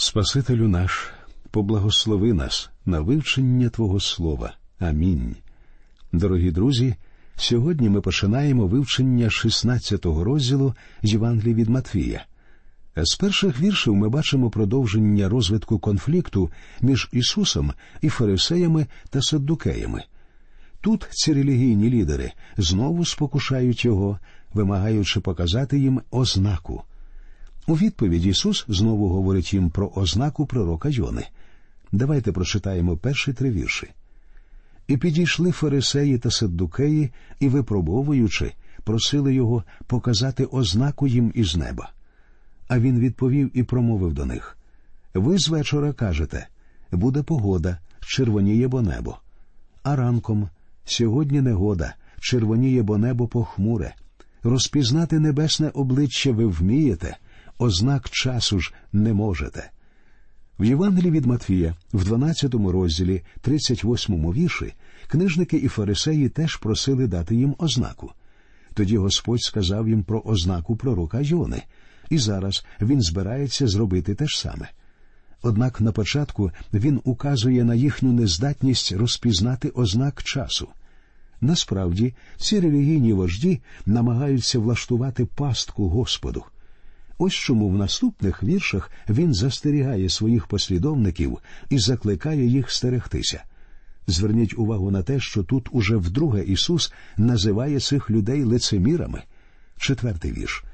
Спасителю наш, поблагослови нас на вивчення Твого Слова. Амінь. Дорогі друзі. Сьогодні ми починаємо вивчення 16-го розділу Євангелії від Матвія. З перших віршів ми бачимо продовження розвитку конфлікту між Ісусом і фарисеями та саддукеями. Тут ці релігійні лідери знову спокушають його, вимагаючи показати їм ознаку. У відповідь Ісус знову говорить їм про ознаку пророка Йони. Давайте прочитаємо перші три вірші. І підійшли фарисеї та саддукеї і, випробовуючи, просили його показати ознаку їм із неба. А він відповів і промовив до них Ви з вечора кажете буде погода, червоніє бо небо. А ранком сьогодні негода, червоніє бо небо похмуре. Розпізнати небесне обличчя ви вмієте, ознак часу ж не можете. В Євангелії від Матвія, в 12 розділі, 38 вірші, книжники і фарисеї теж просили дати їм ознаку. Тоді Господь сказав їм про ознаку пророка Йони, і зараз він збирається зробити те ж саме. Однак на початку він указує на їхню нездатність розпізнати ознак часу. Насправді, ці релігійні вожді намагаються влаштувати пастку Господу. Ось чому в наступних віршах він застерігає своїх послідовників і закликає їх стерегтися. Зверніть увагу на те, що тут уже вдруге Ісус називає цих людей лицемірами. Четвертий вірш.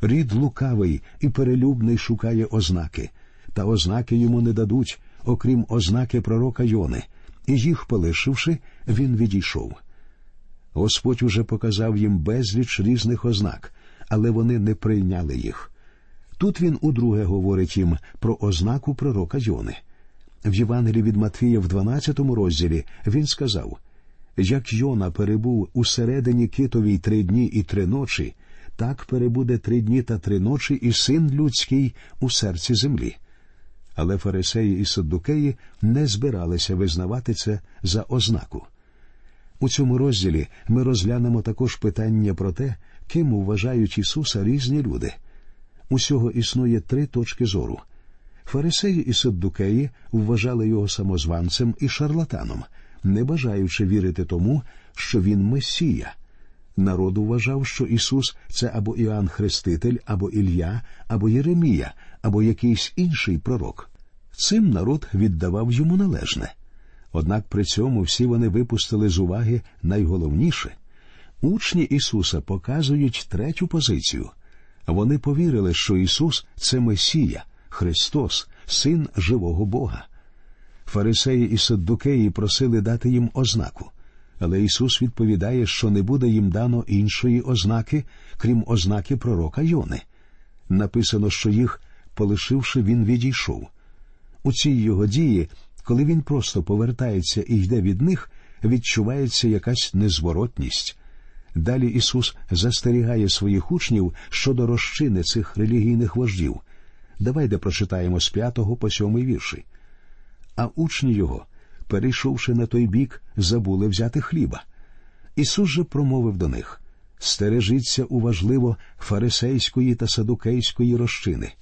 Рід лукавий і перелюбний шукає ознаки, та ознаки йому не дадуть, окрім ознаки пророка Йони, і їх полишивши, він відійшов. Господь уже показав їм безліч різних ознак, але вони не прийняли їх. Тут він удруге говорить їм про ознаку пророка Йони. В Євангелії від Матвія в 12 розділі він сказав як Йона перебув усередині китовій три дні і три ночі, так перебуде три дні та три ночі і син людський у серці землі. Але фарисеї і саддукеї не збиралися визнавати це за ознаку. У цьому розділі ми розглянемо також питання про те, ким вважають Ісуса різні люди. Усього існує три точки зору. Фарисеї і саддукеї вважали його самозванцем і шарлатаном, не бажаючи вірити тому, що він Месія. Народ вважав, що Ісус це або Іоанн Хреститель, або Ілля, або Єремія, або якийсь інший пророк. Цим народ віддавав йому належне. Однак при цьому всі вони випустили з уваги найголовніше учні Ісуса показують третю позицію. Вони повірили, що Ісус це Месія, Христос, Син живого Бога. Фарисеї і саддукеї просили дати їм ознаку, але Ісус відповідає, що не буде їм дано іншої ознаки, крім ознаки пророка Йони. Написано, що їх, полишивши, він відійшов. У цій його дії, коли він просто повертається і йде від них, відчувається якась незворотність. Далі Ісус застерігає своїх учнів щодо розчини цих релігійних вождів. Давайте прочитаємо з п'ятого по сьомий вірші. А учні його, перейшовши на той бік, забули взяти хліба. Ісус же промовив до них Стережіться уважливо фарисейської та садукейської розчини.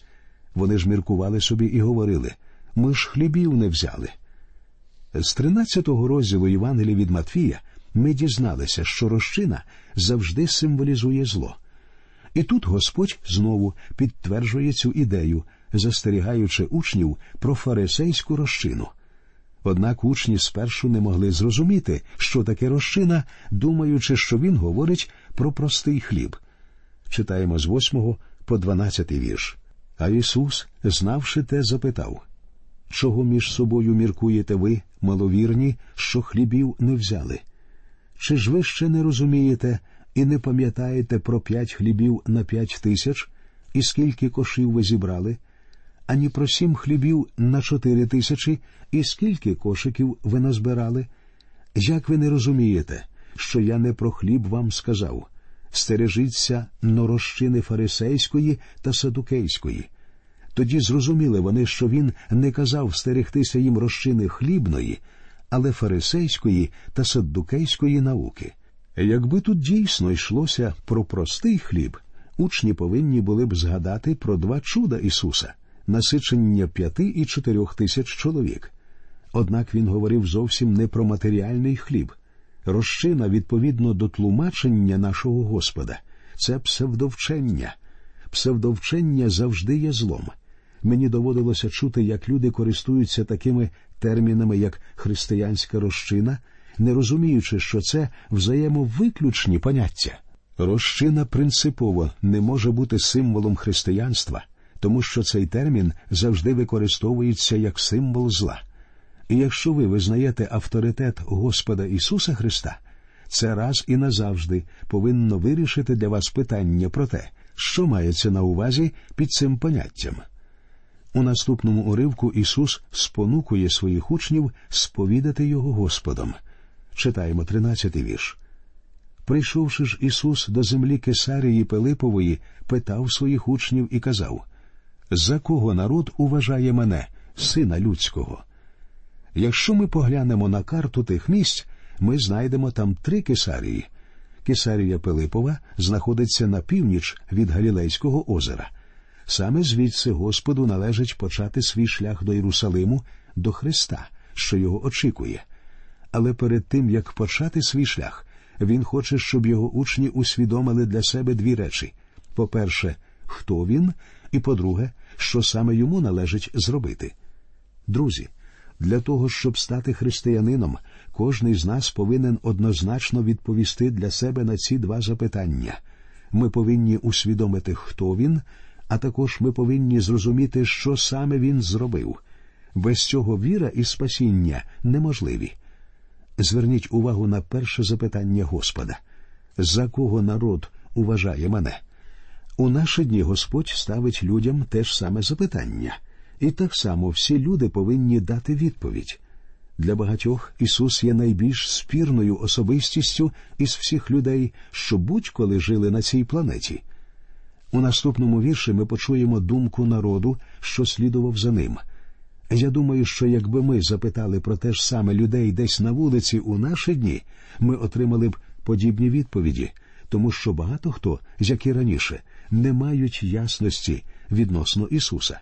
Вони ж міркували собі і говорили ми ж хлібів не взяли. З тринадцятого розділу Євангелія від Матвія ми дізналися, що розчина завжди символізує зло. І тут Господь знову підтверджує цю ідею, застерігаючи учнів про фарисейську розчину. Однак учні спершу не могли зрозуміти, що таке розчина, думаючи, що він говорить про простий хліб. Читаємо з восьмого по дванадцятий вірш. А Ісус, знавши те, запитав Чого між собою міркуєте ви, маловірні, що хлібів не взяли? Чи ж ви ще не розумієте і не пам'ятаєте про п'ять хлібів на п'ять тисяч, і скільки кошів ви зібрали, ані про сім хлібів на чотири тисячі, і скільки кошиків ви назбирали? Як ви не розумієте, що я не про хліб вам сказав? Стережіться норощини фарисейської та садукейської. Тоді зрозуміли вони, що він не казав стерегтися їм розчини хлібної, але фарисейської та саддукейської науки. Якби тут дійсно йшлося про простий хліб, учні повинні були б згадати про два чуда Ісуса насичення п'яти і чотирьох тисяч чоловік. Однак він говорив зовсім не про матеріальний хліб. Розчина відповідно до тлумачення нашого Господа, це псевдовчення. Псевдовчення завжди є злом. Мені доводилося чути, як люди користуються такими термінами, як християнська розчина, не розуміючи, що це взаємовиключні поняття. Розчина принципово не може бути символом християнства, тому що цей термін завжди використовується як символ зла. І якщо ви визнаєте авторитет Господа Ісуса Христа, це раз і назавжди повинно вирішити для вас питання про те, що мається на увазі під цим поняттям. У наступному уривку Ісус спонукує своїх учнів сповідати Його Господом. Читаємо 13-й вірш. Прийшовши ж Ісус до землі Кесарії Пилипової, питав своїх учнів і казав За кого народ уважає мене, сина людського? Якщо ми поглянемо на карту тих місць, ми знайдемо там три Кесарії. Кесарія Пилипова знаходиться на північ від Галілейського озера. Саме звідси Господу належить почати свій шлях до Єрусалиму, до Христа, що його очікує. Але перед тим як почати свій шлях, він хоче, щоб його учні усвідомили для себе дві речі: по-перше, хто він, і по-друге, що саме йому належить зробити. Друзі, для того, щоб стати християнином, кожний з нас повинен однозначно відповісти для себе на ці два запитання. Ми повинні усвідомити, хто він, а також ми повинні зрозуміти, що саме він зробив. Без цього віра і спасіння неможливі. Зверніть увагу на перше запитання Господа за кого народ уважає мене? У наші дні Господь ставить людям те ж саме запитання, і так само всі люди повинні дати відповідь. Для багатьох Ісус є найбільш спірною особистістю із всіх людей, що будь-коли жили на цій планеті. У наступному вірші ми почуємо думку народу, що слідував за ним. Я думаю, що якби ми запитали про те ж саме людей десь на вулиці у наші дні, ми отримали б подібні відповіді, тому що багато хто, як і раніше, не мають ясності відносно Ісуса.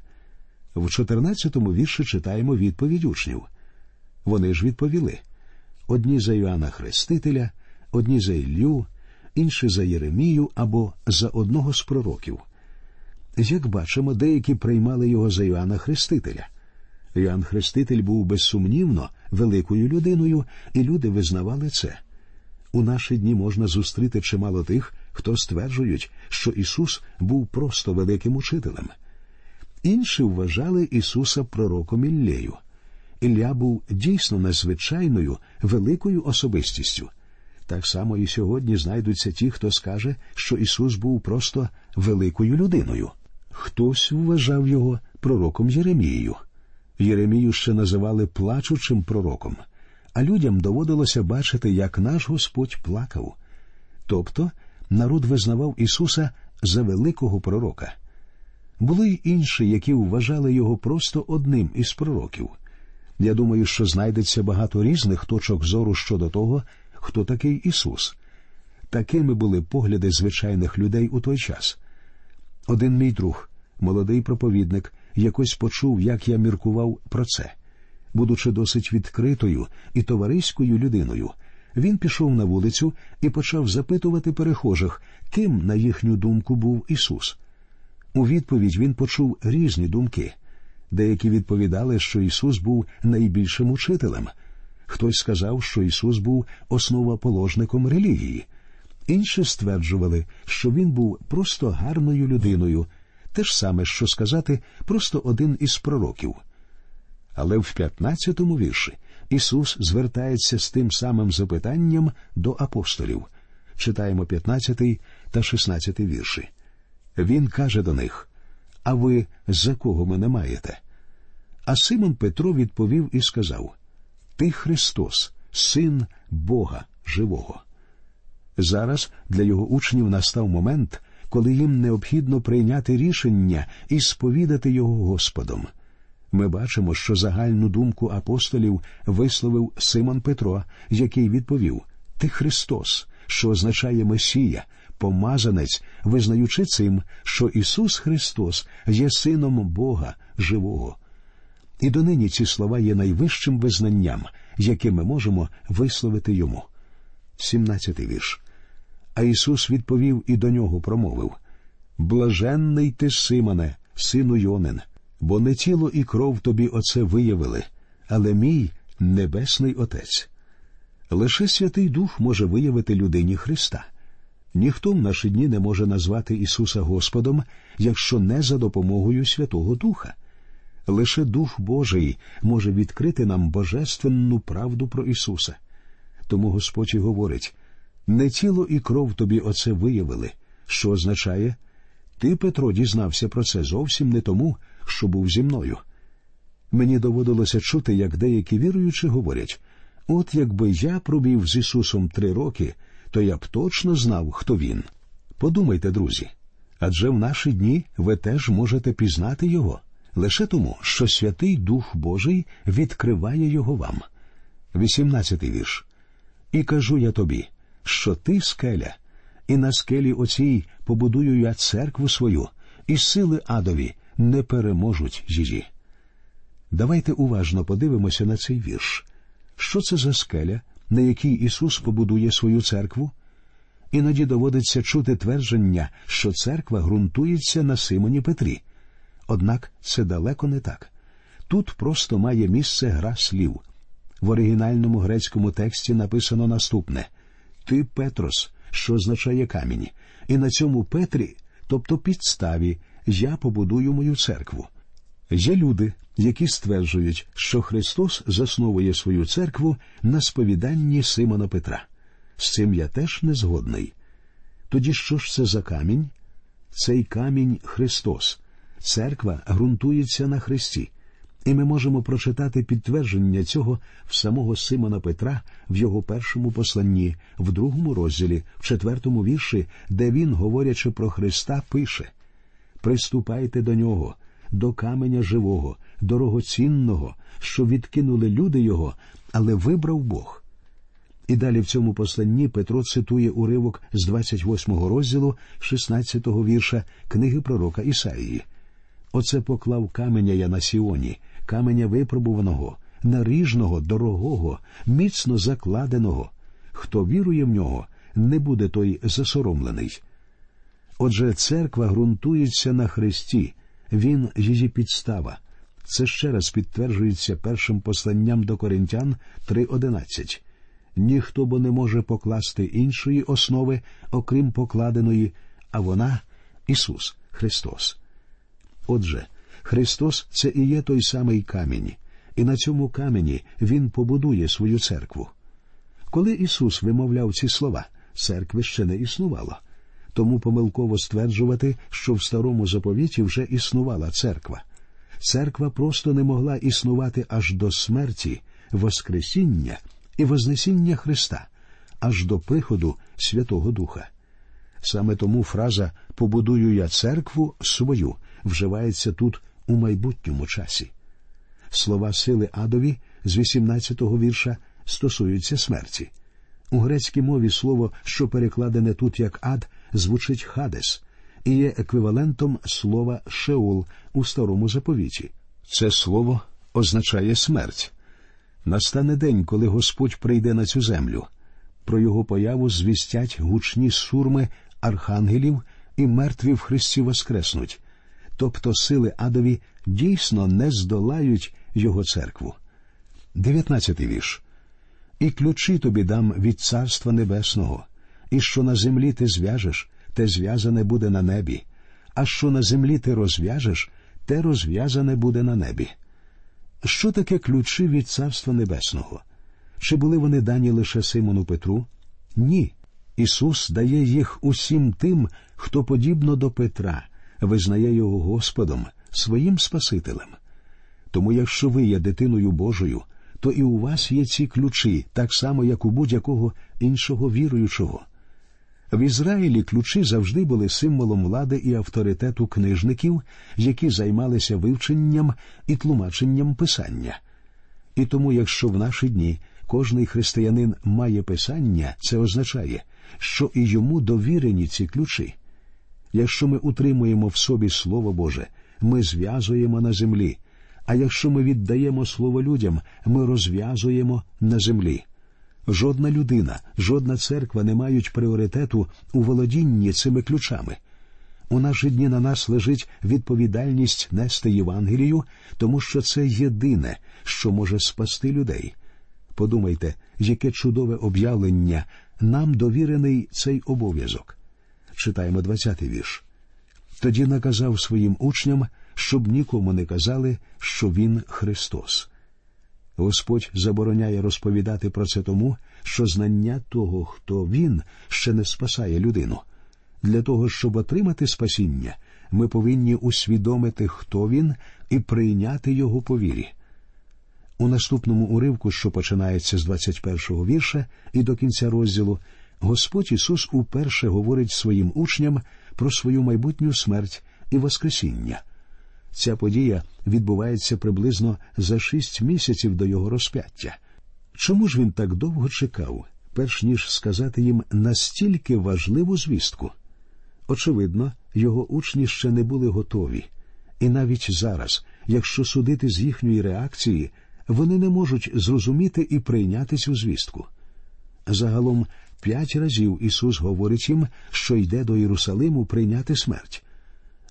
В 14-му вірші читаємо відповідь учнів. Вони ж відповіли одні за Йоанна Хрестителя, одні за Іллю, інші за Єремію або за одного з пророків. Як бачимо, деякі приймали його за Йоанна Хрестителя. Йоанн Хреститель був безсумнівно великою людиною, і люди визнавали це. У наші дні можна зустріти чимало тих, хто стверджують, що Ісус був просто великим учителем. Інші вважали Ісуса пророком Іллею. Ілля був дійсно незвичайною великою особистістю. Так само і сьогодні знайдуться ті, хто скаже, що Ісус був просто великою людиною. Хтось вважав його пророком Єремією. Єремію ще називали плачучим пророком, а людям доводилося бачити, як наш Господь плакав. Тобто народ визнавав Ісуса за великого пророка. Були й інші, які вважали його просто одним із пророків. Я думаю, що знайдеться багато різних точок зору щодо того, хто такий Ісус. Такими були погляди звичайних людей у той час. Один мій друг, молодий проповідник, якось почув, як я міркував про це. Будучи досить відкритою і товариською людиною, він пішов на вулицю і почав запитувати перехожих, ким, на їхню думку, був Ісус. У відповідь він почув різні думки. Деякі відповідали, що Ісус був найбільшим учителем. Хтось сказав, що Ісус був основоположником релігії. Інші стверджували, що Він був просто гарною людиною, те ж саме, що сказати, просто один із пророків. Але в 15-му вірші Ісус звертається з тим самим запитанням до апостолів. Читаємо 15 та 16 вірші. Він каже до них: А ви за кого мене маєте? А Симон Петро відповів і сказав: Ти Христос, Син Бога Живого. Зараз для його учнів настав момент, коли їм необхідно прийняти рішення і сповідати його Господом. Ми бачимо, що загальну думку апостолів висловив Симон Петро, який відповів Ти Христос, що означає Месія, помазанець, визнаючи цим, що Ісус Христос є Сином Бога живого. І донині ці слова є найвищим визнанням, яке ми можемо висловити йому. 17 вірш. А Ісус відповів і до нього промовив Блаженний ти, Симоне, сину Йонин, бо не тіло і кров тобі оце виявили, але мій небесний Отець. Лише Святий Дух може виявити людині Христа. Ніхто в наші дні не може назвати Ісуса Господом, якщо не за допомогою Святого Духа. Лише Дух Божий може відкрити нам божественну правду про Ісуса. Тому Господь і говорить не тіло і кров тобі оце виявили, що означає, ти, Петро, дізнався про це зовсім не тому, що був зі мною. Мені доводилося чути, як деякі віруючі говорять от якби я пробів з Ісусом три роки, то я б точно знав, хто він. Подумайте, друзі, адже в наші дні ви теж можете пізнати Його лише тому, що Святий Дух Божий відкриває його вам. 18 вірш. І кажу я тобі, що ти скеля, і на скелі оцій побудую я церкву свою, і сили адові не переможуть її. Давайте уважно подивимося на цей вірш. Що це за скеля, на якій Ісус побудує свою церкву? Іноді доводиться чути твердження, що церква ґрунтується на Симоні Петрі. Однак це далеко не так. Тут просто має місце гра слів. В оригінальному грецькому тексті написано наступне Ти Петрос, що означає камінь, і на цьому Петрі, тобто підставі, я побудую мою церкву. Є люди, які стверджують, що Христос засновує свою церкву на сповіданні Симона Петра. З цим я теж не згодний. Тоді що ж це за камінь? Цей камінь Христос. Церква ґрунтується на Христі, і ми можемо прочитати підтвердження цього в самого Симона Петра в його першому посланні, в другому розділі, в четвертому вірші, де він, говорячи про Христа, пише Приступайте до нього, до каменя живого, дорогоцінного, що відкинули люди його, але вибрав Бог. І далі в цьому посланні Петро цитує уривок з 28 розділу, 16 вірша книги пророка Ісаїї. Оце поклав каменя я на Сіоні, каменя випробуваного, наріжного, дорогого, міцно закладеного. Хто вірує в нього, не буде той засоромлений. Отже, церква ґрунтується на Христі, Він її підстава. Це ще раз підтверджується першим посланням до Коринтян 3.11. Ніхто бо не може покласти іншої основи, окрім покладеної, а вона Ісус Христос. Отже, Христос це і є той самий камінь, і на цьому камені Він побудує свою церкву. Коли Ісус вимовляв ці слова, церкви ще не існувало. Тому помилково стверджувати, що в старому заповіті вже існувала церква. Церква просто не могла існувати аж до смерті, Воскресіння і Вознесіння Христа, аж до приходу Святого Духа. Саме тому фраза Побудую я церкву свою вживається тут у майбутньому часі. Слова сили адові з 18-го вірша стосуються смерті. У грецькій мові слово, що перекладене тут як ад, звучить хадес і є еквівалентом слова шеул у старому заповіті. Це слово означає смерть. Настане день, коли Господь прийде на цю землю. Про його появу звістять гучні сурми архангелів і мертві в Христі воскреснуть тобто сили адові дійсно не здолають його церкву. Дев'ятнадцятий вірш. І ключі тобі дам від Царства Небесного, і що на землі ти зв'яжеш, те зв'язане буде на небі, а що на землі ти розв'яжеш, те розв'язане буде на небі. Що таке ключі від Царства Небесного? Чи були вони дані лише Симону Петру? Ні. Ісус дає їх усім тим, хто подібно до Петра, визнає його Господом, своїм Спасителем. Тому, якщо ви є дитиною Божою, то і у вас є ці ключі, так само, як у будь-якого іншого віруючого. В Ізраїлі ключі завжди були символом влади і авторитету книжників, які займалися вивченням і тлумаченням писання. І тому, якщо в наші дні кожний християнин має писання, це означає, що і йому довірені ці ключі. Якщо ми утримуємо в собі Слово Боже, ми зв'язуємо на землі, а якщо ми віддаємо слово людям, ми розв'язуємо на землі. Жодна людина, жодна церква не мають пріоритету у володінні цими ключами. У наші дні на нас лежить відповідальність нести Євангелію, тому що це єдине, що може спасти людей. Подумайте, яке чудове об'явлення нам довірений цей обов'язок. Читаємо 20-й вірш. Тоді наказав своїм учням, щоб нікому не казали, що він Христос. Господь забороняє розповідати про це тому, що знання того, хто він, ще не спасає людину. Для того, щоб отримати спасіння, ми повинні усвідомити, хто він, і прийняти його по вірі. У наступному уривку, що починається з 21-го вірша і до кінця розділу, Господь Ісус уперше говорить своїм учням про свою майбутню смерть і Воскресіння. Ця подія відбувається приблизно за шість місяців до його розп'яття. Чому ж він так довго чекав, перш ніж сказати їм настільки важливу звістку? Очевидно, його учні ще не були готові, і навіть зараз, якщо судити з їхньої реакції, вони не можуть зрозуміти і прийняти цю звістку. Загалом п'ять разів Ісус говорить їм, що йде до Єрусалиму прийняти смерть.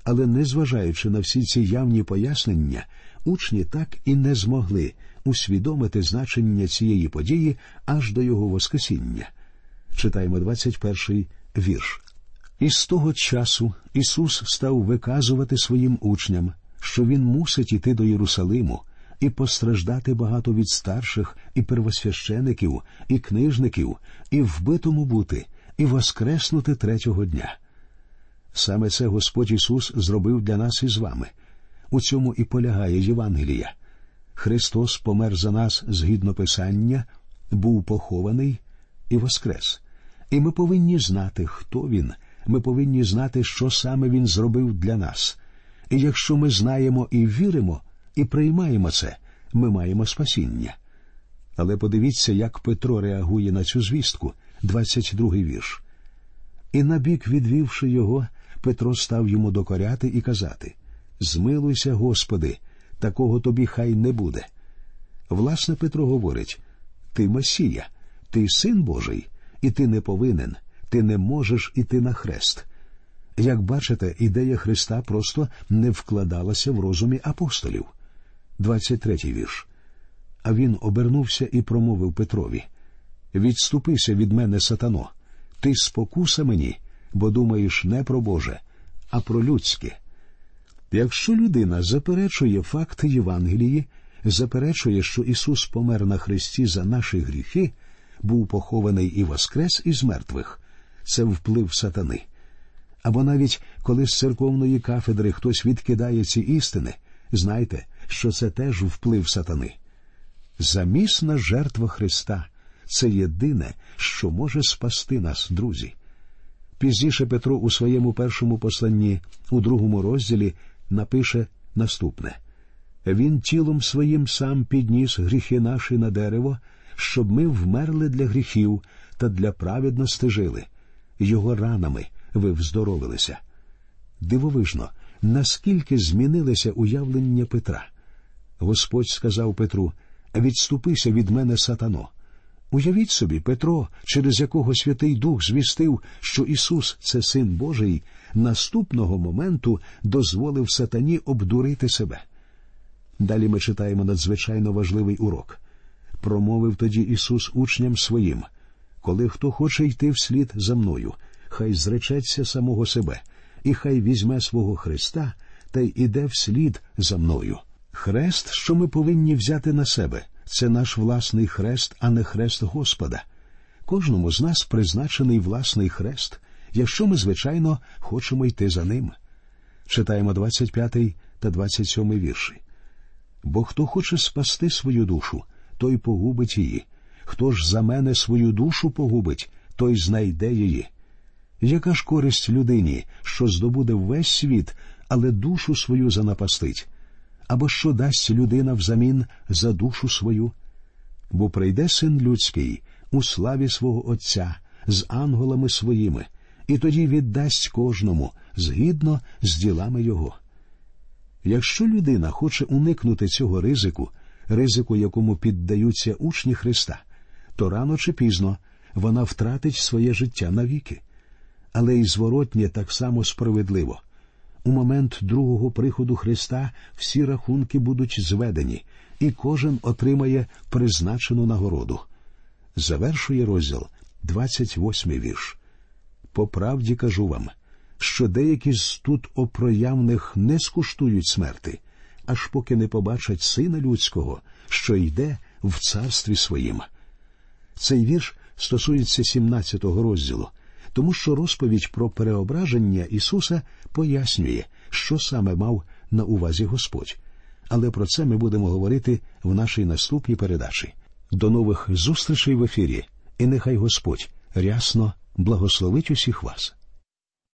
Але, незважаючи на всі ці явні пояснення, учні так і не змогли усвідомити значення цієї події аж до його Воскресіння. Читаємо 21-й вірш. І з того часу Ісус став виказувати своїм учням, що Він мусить іти до Єрусалиму і постраждати багато від старших і первосвящеників, і книжників, і вбитому бути, і воскреснути третього дня. Саме це Господь Ісус зробив для нас і з вами. У цьому і полягає Євангелія. Христос помер за нас згідно Писання, був похований і воскрес. І ми повинні знати, хто Він, ми повинні знати, що саме Він зробив для нас. І якщо ми знаємо і віримо, і приймаємо це, ми маємо спасіння. Але подивіться, як Петро реагує на цю звістку, 22-й вірш. І набік, відвівши його, Петро став йому докоряти і казати Змилуйся, Господи, такого тобі хай не буде. Власне, Петро говорить Ти Месія, ти син Божий, і ти не повинен, ти не можеш іти на хрест. Як бачите, ідея Христа просто не вкладалася в розумі апостолів. 23-й вірш. А він обернувся і промовив Петрові Відступися від мене, сатано, ти спокуса мені, бо думаєш не про Боже, а про людське. Якщо людина заперечує факт Євангелії, заперечує, що Ісус помер на Христі за наші гріхи, був похований і воскрес із мертвих, це вплив сатани. Або навіть коли з церковної кафедри хтось відкидає ці істини, знайте, що це теж вплив сатани. Замісна жертва Христа це єдине, що може спасти нас, друзі. Пізніше Петро у своєму першому посланні, у другому розділі, напише наступне Він тілом своїм сам підніс гріхи наші на дерево, щоб ми вмерли для гріхів та для праведності жили. Його ранами ви вздоровилися. Дивовижно, наскільки змінилися уявлення Петра. Господь сказав Петру Відступися від мене, сатано. Уявіть собі, Петро, через якого Святий Дух звістив, що Ісус це Син Божий, наступного моменту дозволив сатані обдурити себе. Далі ми читаємо надзвичайно важливий урок. Промовив тоді Ісус учням своїм коли хто хоче йти вслід за мною, хай зречеться самого себе, і хай візьме свого Христа та й іде вслід за мною. Хрест, що ми повинні взяти на себе, це наш власний хрест, а не хрест Господа. Кожному з нас призначений власний хрест, якщо ми, звичайно, хочемо йти за ним. Читаємо 25 та 27 вірші. Бо хто хоче спасти свою душу, той погубить її. Хто ж за мене свою душу погубить, той знайде її. Яка ж користь людині, що здобуде весь світ, але душу свою занапастить? Або що дасть людина взамін за душу свою? Бо прийде син людський у славі свого Отця з ангелами своїми, і тоді віддасть кожному згідно з ділами його. Якщо людина хоче уникнути цього ризику, ризику, якому піддаються учні Христа, то рано чи пізно вона втратить своє життя навіки. Але й зворотнє так само справедливо. У момент другого приходу Христа всі рахунки будуть зведені, і кожен отримає призначену нагороду. Завершує розділ 28 вірш. По правді кажу вам, що деякі з тут опроявних не скуштують смерти, аж поки не побачать сина людського, що йде в царстві своїм. Цей вірш стосується 17-го розділу, тому що розповідь про переображення Ісуса пояснює, що саме мав на увазі Господь. Але про це ми будемо говорити в нашій наступній передачі. До нових зустрічей в ефірі, і нехай Господь рясно благословить усіх вас.